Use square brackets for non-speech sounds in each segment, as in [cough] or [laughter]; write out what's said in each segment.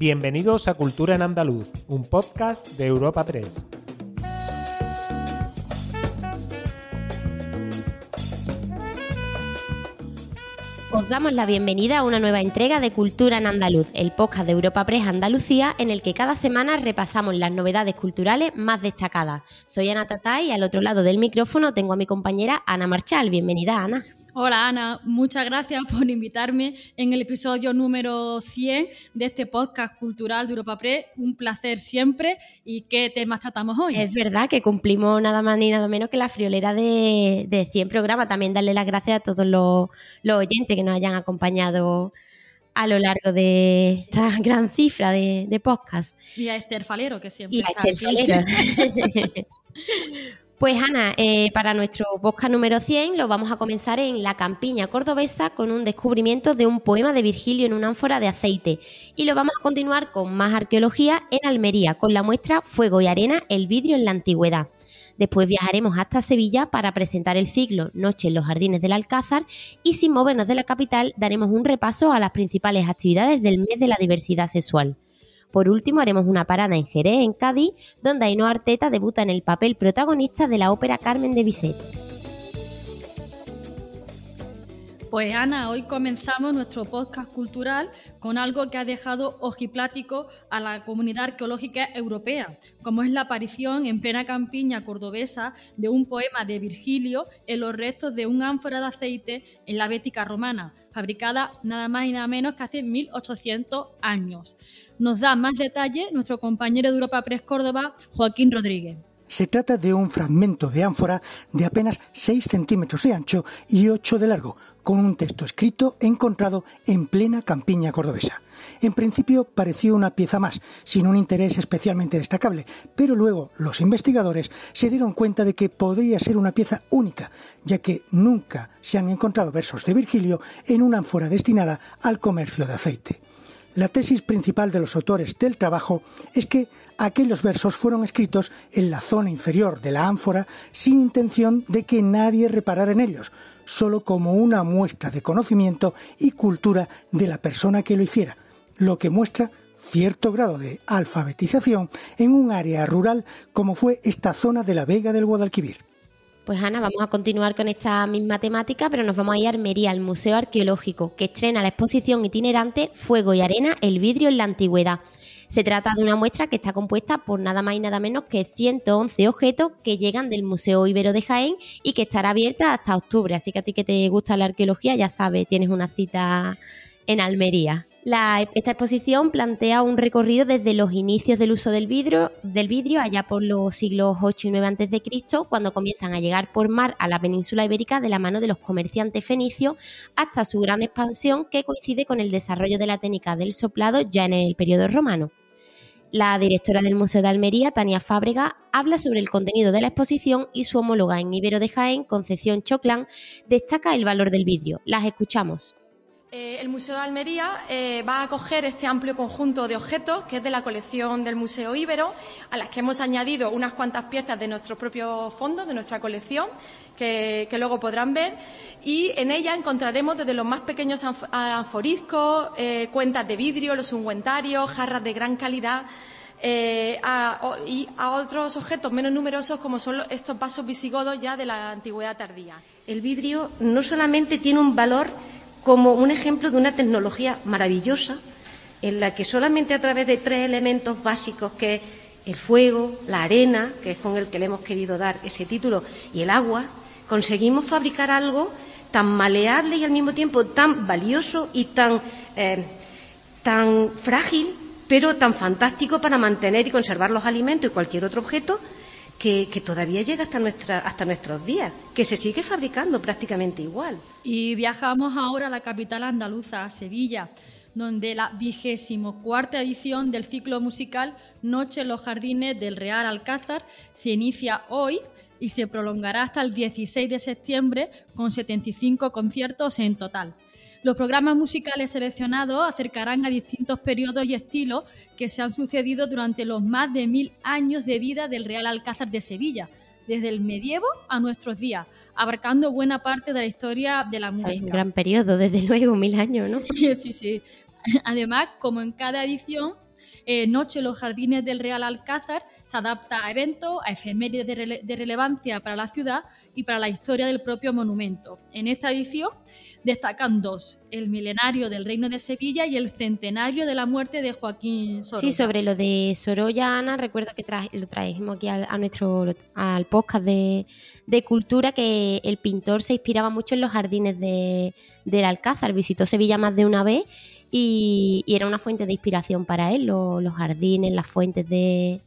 Bienvenidos a Cultura en Andaluz, un podcast de Europa 3. Os damos la bienvenida a una nueva entrega de Cultura en Andaluz, el podcast de Europa Press Andalucía, en el que cada semana repasamos las novedades culturales más destacadas. Soy Ana Tatay y al otro lado del micrófono tengo a mi compañera Ana Marchal. Bienvenida, Ana. Hola Ana, muchas gracias por invitarme en el episodio número 100 de este podcast cultural de Europa Press. Un placer siempre. ¿Y qué temas tratamos hoy? Es verdad que cumplimos nada más ni nada menos que la friolera de, de 100 programas. También darle las gracias a todos los, los oyentes que nos hayan acompañado a lo largo de esta gran cifra de, de podcast. Y a Esther Falero, que siempre Y a está Esther aquí. Falero. [laughs] Pues Ana, eh, para nuestro podcast número 100 lo vamos a comenzar en la campiña cordobesa con un descubrimiento de un poema de Virgilio en una ánfora de aceite. Y lo vamos a continuar con más arqueología en Almería, con la muestra Fuego y Arena, el vidrio en la antigüedad. Después viajaremos hasta Sevilla para presentar el ciclo Noche en los Jardines del Alcázar y sin movernos de la capital daremos un repaso a las principales actividades del mes de la diversidad sexual. Por último, haremos una parada en Jerez, en Cádiz, donde Ainhoa Arteta debuta en el papel protagonista de la ópera Carmen de Bizet. Pues Ana, hoy comenzamos nuestro podcast cultural con algo que ha dejado ojiplático a la comunidad arqueológica europea, como es la aparición en plena campiña cordobesa de un poema de Virgilio en los restos de un ánfora de aceite en la Bética romana, fabricada nada más y nada menos que hace 1800 años. Nos da más detalle nuestro compañero de Europa Press Córdoba, Joaquín Rodríguez. Se trata de un fragmento de ánfora de apenas 6 centímetros de ancho y 8 de largo, con un texto escrito encontrado en plena campiña cordobesa. En principio pareció una pieza más, sin un interés especialmente destacable, pero luego los investigadores se dieron cuenta de que podría ser una pieza única, ya que nunca se han encontrado versos de Virgilio en una ánfora destinada al comercio de aceite. La tesis principal de los autores del trabajo es que aquellos versos fueron escritos en la zona inferior de la ánfora sin intención de que nadie reparara en ellos, solo como una muestra de conocimiento y cultura de la persona que lo hiciera, lo que muestra cierto grado de alfabetización en un área rural como fue esta zona de la Vega del Guadalquivir. Pues Ana, vamos a continuar con esta misma temática, pero nos vamos a ir a Almería, al Museo Arqueológico, que estrena la exposición itinerante Fuego y Arena, el vidrio en la antigüedad. Se trata de una muestra que está compuesta por nada más y nada menos que 111 objetos que llegan del Museo Ibero de Jaén y que estará abierta hasta octubre. Así que a ti que te gusta la arqueología, ya sabes, tienes una cita en Almería. Esta exposición plantea un recorrido desde los inicios del uso del vidrio, del vidrio allá por los siglos 8 y 9 a.C., cuando comienzan a llegar por mar a la península ibérica de la mano de los comerciantes fenicios, hasta su gran expansión que coincide con el desarrollo de la técnica del soplado ya en el periodo romano. La directora del Museo de Almería, Tania Fábrega, habla sobre el contenido de la exposición y su homóloga en Ibero de Jaén, Concepción Choclán, destaca el valor del vidrio. Las escuchamos. Eh, el Museo de Almería eh, va a acoger este amplio conjunto de objetos que es de la colección del Museo Ibero, a las que hemos añadido unas cuantas piezas de nuestros propios fondos, de nuestra colección, que, luego podrán ver. Y en ella encontraremos desde los más pequeños anf- anforiscos, eh, cuentas de vidrio, los ungüentarios, jarras de gran calidad. y a otros objetos menos numerosos como son estos vasos visigodos ya de la antigüedad tardía. El vidrio no solamente tiene un valor como un ejemplo de una tecnología maravillosa, en la que solamente a través de tres elementos básicos, que es el fuego, la arena, que es con el que le hemos querido dar ese título, y el agua, conseguimos fabricar algo tan maleable y al mismo tiempo tan valioso y tan, eh, tan frágil, pero tan fantástico para mantener y conservar los alimentos y cualquier otro objeto que, todavía llega hasta, hasta nuestros días, que se sigue fabricando prácticamente igual. Y viajamos ahora a la capital andaluza, a Sevilla, donde la vigésimo cuarta edición del ciclo musical Noche en los Jardines del Real Alcázar se inicia hoy y se prolongará hasta el 16 de septiembre con 75 conciertos en total. Los programas musicales seleccionados acercarán a distintos periodos y estilos que se han sucedido durante los más de mil años de vida del Real Alcázar de Sevilla, desde el medievo a nuestros días, abarcando buena parte de la historia de la Es un música. gran periodo, desde luego, mil años, ¿no? [laughs] sí, sí. Además, como en cada edición, Eh, Noche los Jardines del Real Alcázar se adapta a eventos, a efemérides de, relevancia para la ciudad y para la historia del propio monumento. En esta edición destacan dos, el milenario del Reino de Sevilla y el centenario de la muerte de Joaquín Sorolla. Sí, sobre lo de Sorolla, Ana, recuerdo que lo trajimos aquí a nuestro al podcast de, cultura, que el pintor se inspiraba mucho en los jardines de, del Alcázar, visitó Sevilla más de una vez y, era una fuente de inspiración para él, los jardines, las fuentes de,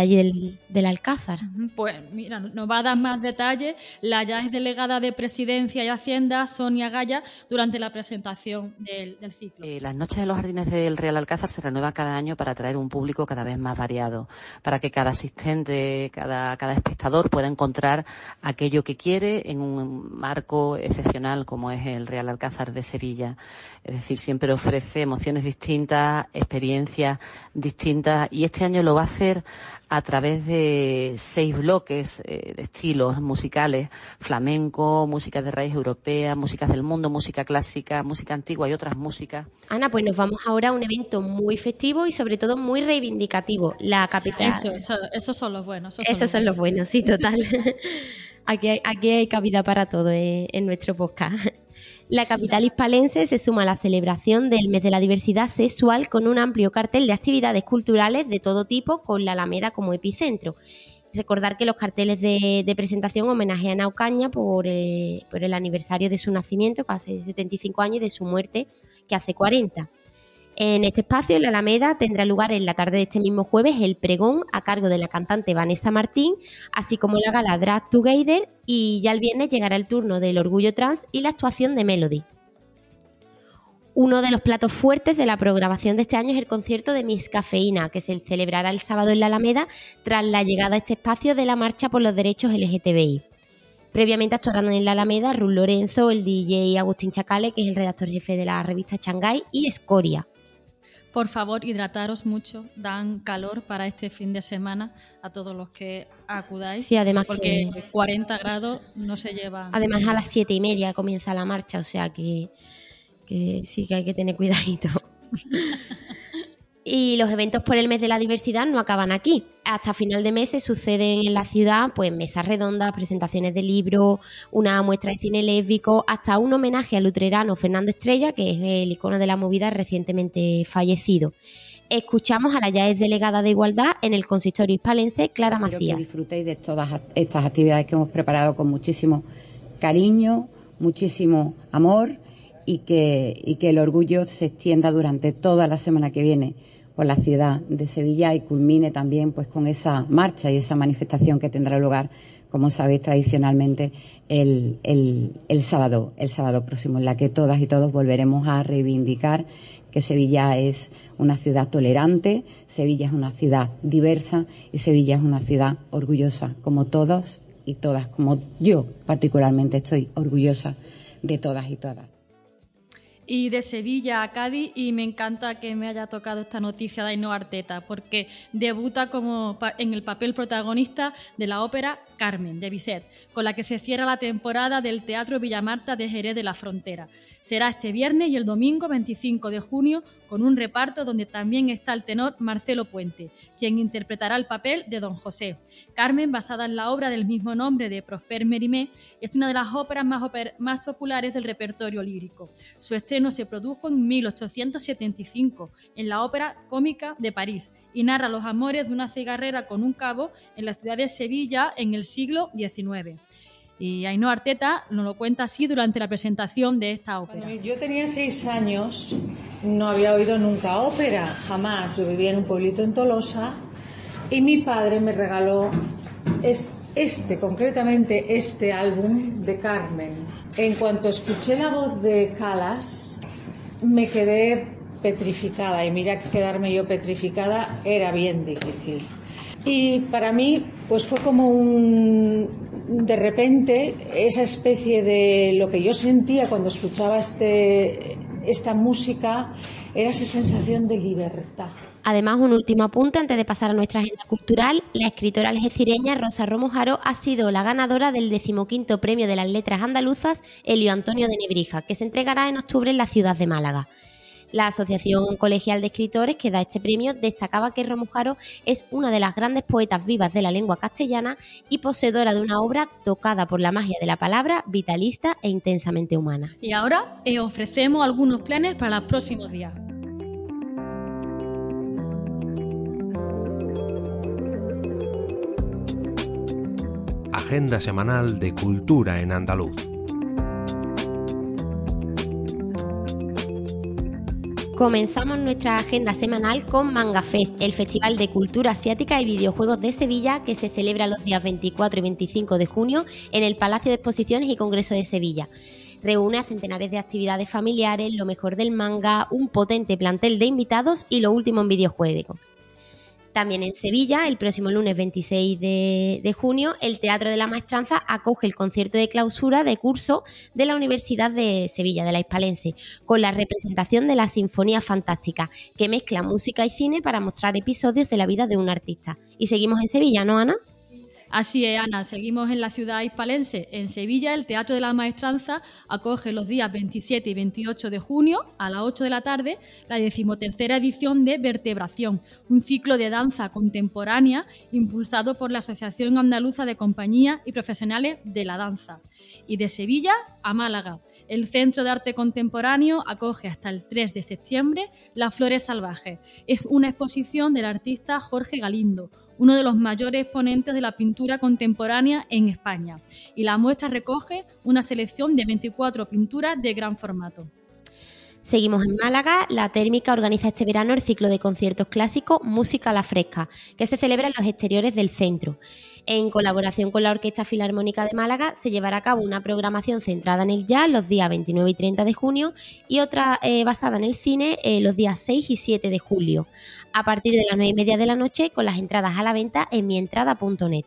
allí del, Alcázar. Pues mira, nos va a dar más detalles la ya es delegada de Presidencia y Hacienda, Sonia Gaya, durante la presentación del, ciclo. Eh, las noches de los jardines del Real Alcázar se renuevan cada año para atraer un público cada vez más variado, para que cada asistente, cada, cada espectador pueda encontrar aquello que quiere en un marco excepcional como es el Real Alcázar de Sevilla. Es decir, siempre ofrece emociones distintas, experiencias distintas y este año lo va a hacer a través de seis bloques eh, de estilos musicales, flamenco, música de raíz europea, músicas del mundo, música clásica, música antigua y otras músicas. Ana, pues nos vamos ahora a un evento muy festivo y sobre todo muy reivindicativo, la capital. Eso, eso esos son los buenos. Esos, son, los buenos, sí, total. [laughs] aquí, hay, aquí hay cabida para todo eh, en nuestro podcast. La capital hispalense se suma a la celebración del mes de la diversidad sexual con un amplio cartel de actividades culturales de todo tipo con la Alameda como epicentro. Recordar que los carteles de, presentación homenajean a Ocaña por, eh, por, el aniversario de su nacimiento, que hace 75 años, y de su muerte, que hace 40. En este espacio, en la Alameda, tendrá lugar en la tarde de este mismo jueves el pregón a cargo de la cantante Vanessa Martín, así como la gala Drag Together y ya el viernes llegará el turno del Orgullo Trans y la actuación de Melody. Uno de los platos fuertes de la programación de este año es el concierto de Miss Cafeína, que se celebrará el sábado en la Alameda tras la llegada a este espacio de la Marcha por los Derechos LGTBI. Previamente actuarán en la Alameda Ruth Lorenzo, el DJ Agustín Chacale, que es el redactor jefe de la revista Shanghai, y Escoria. Por favor, hidrataros mucho, dan calor para este fin de semana a todos los que acudáis. Sí, además porque 40 grados no se llevan. Además a las siete y media comienza la marcha, o sea que, que sí que hay que tener cuidadito. [laughs] Y los eventos por el mes de la diversidad no acaban aquí. Hasta final de mes se suceden en la ciudad pues mesas redondas, presentaciones de libros, una muestra de cine lésbico, hasta un homenaje al luterano Fernando Estrella, que es el icono de la movida recientemente fallecido. Escuchamos a la ya es delegada de Igualdad en el consistorio hispalense, Clara Macías. que disfrutéis de todas estas actividades que hemos preparado con muchísimo cariño, muchísimo amor y que, y que el orgullo se extienda durante toda la semana que viene por la ciudad de Sevilla y culmine también pues con esa marcha y esa manifestación que tendrá lugar, como sabéis, tradicionalmente el, el, sábado, el sábado próximo, en la que todas y todos volveremos a reivindicar que Sevilla es una ciudad tolerante, Sevilla es una ciudad diversa y Sevilla es una ciudad orgullosa, como todos y todas, como yo particularmente estoy orgullosa de todas y todas y de Sevilla a Cádiz y me encanta que me haya tocado esta noticia de Ainhoa Arteta porque debuta como en el papel protagonista de la ópera Carmen de Bizet, con la que se cierra la temporada del Teatro Villamarta de Jerez de la Frontera. Será este viernes y el domingo 25 de junio con un reparto donde también está el tenor Marcelo Puente, quien interpretará el papel de Don José. Carmen, basada en la obra del mismo nombre de Prosper Mérimée, es una de las óperas más, más populares del repertorio lírico. Su estreno se produjo en 1875 en la Ópera Cómica de París y narra los amores de una cigarrera con un cabo en la ciudad de Sevilla en el siglo XIX. Y Ainhoa Arteta nos lo cuenta así durante la presentación de esta ópera. yo tenía seis años, no había oído nunca ópera, jamás. Yo vivía en un pueblito en Tolosa y mi padre me regaló este, concretamente este álbum de Carmen. En cuanto escuché la voz de Calas, me quedé petrificada y mira que quedarme yo petrificada era bien difícil. Y para mí, pues fue como un, de repente, esa especie de lo que yo sentía cuando escuchaba este, esta música, era esa sensación de libertad. Además, un último apunte antes de pasar a nuestra agenda cultural. La escritora algecireña Rosa Romojaro ha sido la ganadora del decimoquinto premio de las letras andaluzas Elio Antonio de Nebrija, que se entregará en octubre en la ciudad de Málaga. La Asociación Colegial de Escritores que da este premio destacaba que Romujaro es una de las grandes poetas vivas de la lengua castellana y poseedora de una obra tocada por la magia de la palabra, vitalista e intensamente humana. Y ahora eh, ofrecemos algunos planes para los próximos días. Agenda semanal de cultura en andaluz. Comenzamos nuestra agenda semanal con Manga Fest, el Festival de Cultura Asiática y Videojuegos de Sevilla que se celebra los días 24 y 25 de junio en el Palacio de Exposiciones y Congreso de Sevilla. Reúne a centenares de actividades familiares, lo mejor del manga, un potente plantel de invitados y lo último en videojuegos. También en Sevilla, el próximo lunes 26 de, junio, el Teatro de la Maestranza acoge el concierto de clausura de curso de la Universidad de Sevilla, de la Hispalense, con la representación de la Sinfonía Fantástica, que mezcla música y cine para mostrar episodios de la vida de un artista. Y seguimos en Sevilla, ¿no, Ana? Así es, Ana, seguimos en la ciudad hispalense. En Sevilla, el Teatro de la Maestranza acoge los días 27 y 28 de junio a las 8 de la tarde la decimotercera edición de Vertebración, un ciclo de danza contemporánea impulsado por la Asociación Andaluza de Compañías y Profesionales de la Danza. Y de Sevilla a Málaga. El Centro de Arte Contemporáneo acoge hasta el 3 de septiembre Las Flores Salvajes. Es una exposición del artista Jorge Galindo, uno de los mayores exponentes de la pintura contemporánea en España, y la muestra recoge una selección de 24 pinturas de gran formato. Seguimos en Málaga. La Térmica organiza este verano el ciclo de conciertos clásicos Música a la Fresca, que se celebra en los exteriores del centro. En colaboración con la Orquesta Filarmónica de Málaga se llevará a cabo una programación centrada en el jazz los días 29 y 30 de junio y otra eh, basada en el cine eh, los días 6 y 7 de julio, a partir de las 9 y media de la noche con las entradas a la venta en mientrada.net.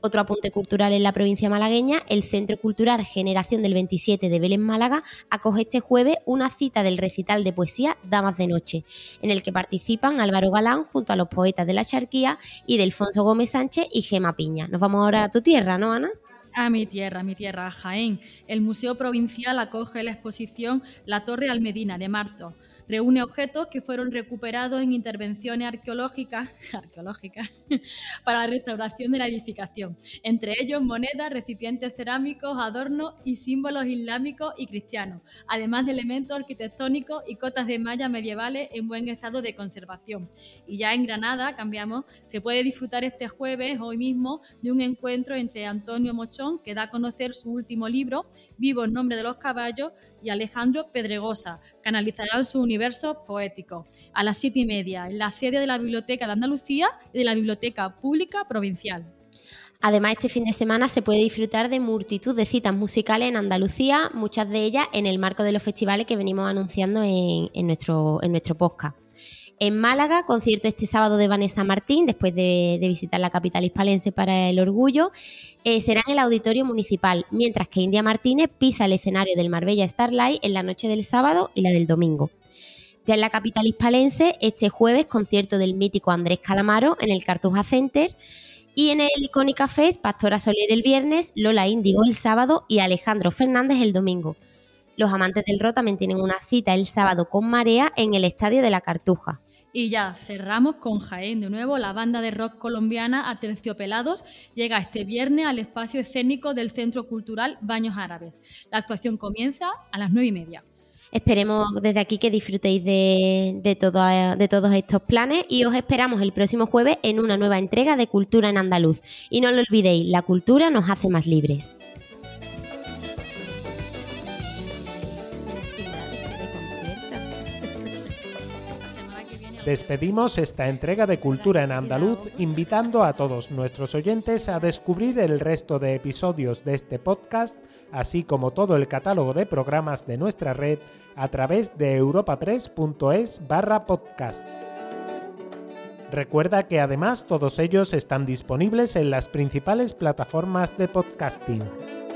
Otro apunte cultural en la provincia malagueña, el Centro Cultural Generación del 27 de Belén Málaga acoge este jueves una cita del recital de poesía Damas de Noche, en el que participan Álvaro Galán junto a los poetas de la charquía y de Alfonso Gómez Sánchez y Gema Piña. Nos vamos ahora a tu tierra, ¿no, Ana? A mi tierra, a mi tierra, a Jaén. El Museo Provincial acoge la exposición La Torre Almedina de Marto, Reúne objetos que fueron recuperados en intervenciones arqueológicas, [laughs] arqueológicas [laughs] para la restauración de la edificación, entre ellos monedas, recipientes cerámicos, adornos y símbolos islámicos y cristianos, además de elementos arquitectónicos y cotas de malla medievales en buen estado de conservación. Y ya en Granada, cambiamos, se puede disfrutar este jueves, hoy mismo, de un encuentro entre Antonio Mochón, que da a conocer su último libro, Vivo en nombre de los caballos, y Alejandro Pedregosa, que analizarán su universo poético. A las siete y media, en la sede de la Biblioteca de Andalucía y de la Biblioteca Pública Provincial. Además, este fin de semana se puede disfrutar de multitud de citas musicales en Andalucía, muchas de ellas en el marco de los festivales que venimos anunciando en, nuestro, en nuestro podcast. En Málaga, concierto este sábado de Vanessa Martín, después de, visitar la capital hispalense para el orgullo, eh, será en el Auditorio Municipal, mientras que India Martínez pisa el escenario del Marbella Starlight en la noche del sábado y la del domingo. Ya en la capital hispalense, este jueves, concierto del mítico Andrés Calamaro en el Cartuja Center. Y en el Icónica Fest, Pastora Soler el viernes, Lola Índigo el sábado y Alejandro Fernández el domingo. Los amantes del rock también tienen una cita el sábado con Marea en el Estadio de la Cartuja. Y ya cerramos con Jaén. De nuevo, la banda de rock colombiana Aterciopelados llega este viernes al espacio escénico del Centro Cultural Baños Árabes. La actuación comienza a las nueve y media. Esperemos desde aquí que disfrutéis de, de todos estos planes y os esperamos el próximo jueves en una nueva entrega de Cultura en Andaluz. Y no lo olvidéis, la cultura nos hace más libres. Despedimos esta entrega de Cultura en Andaluz invitando a todos nuestros oyentes a descubrir el resto de episodios de este podcast, así como todo el catálogo de programas de nuestra red a través de europapress.es barra podcast. Recuerda que además todos ellos están disponibles en las principales plataformas de podcasting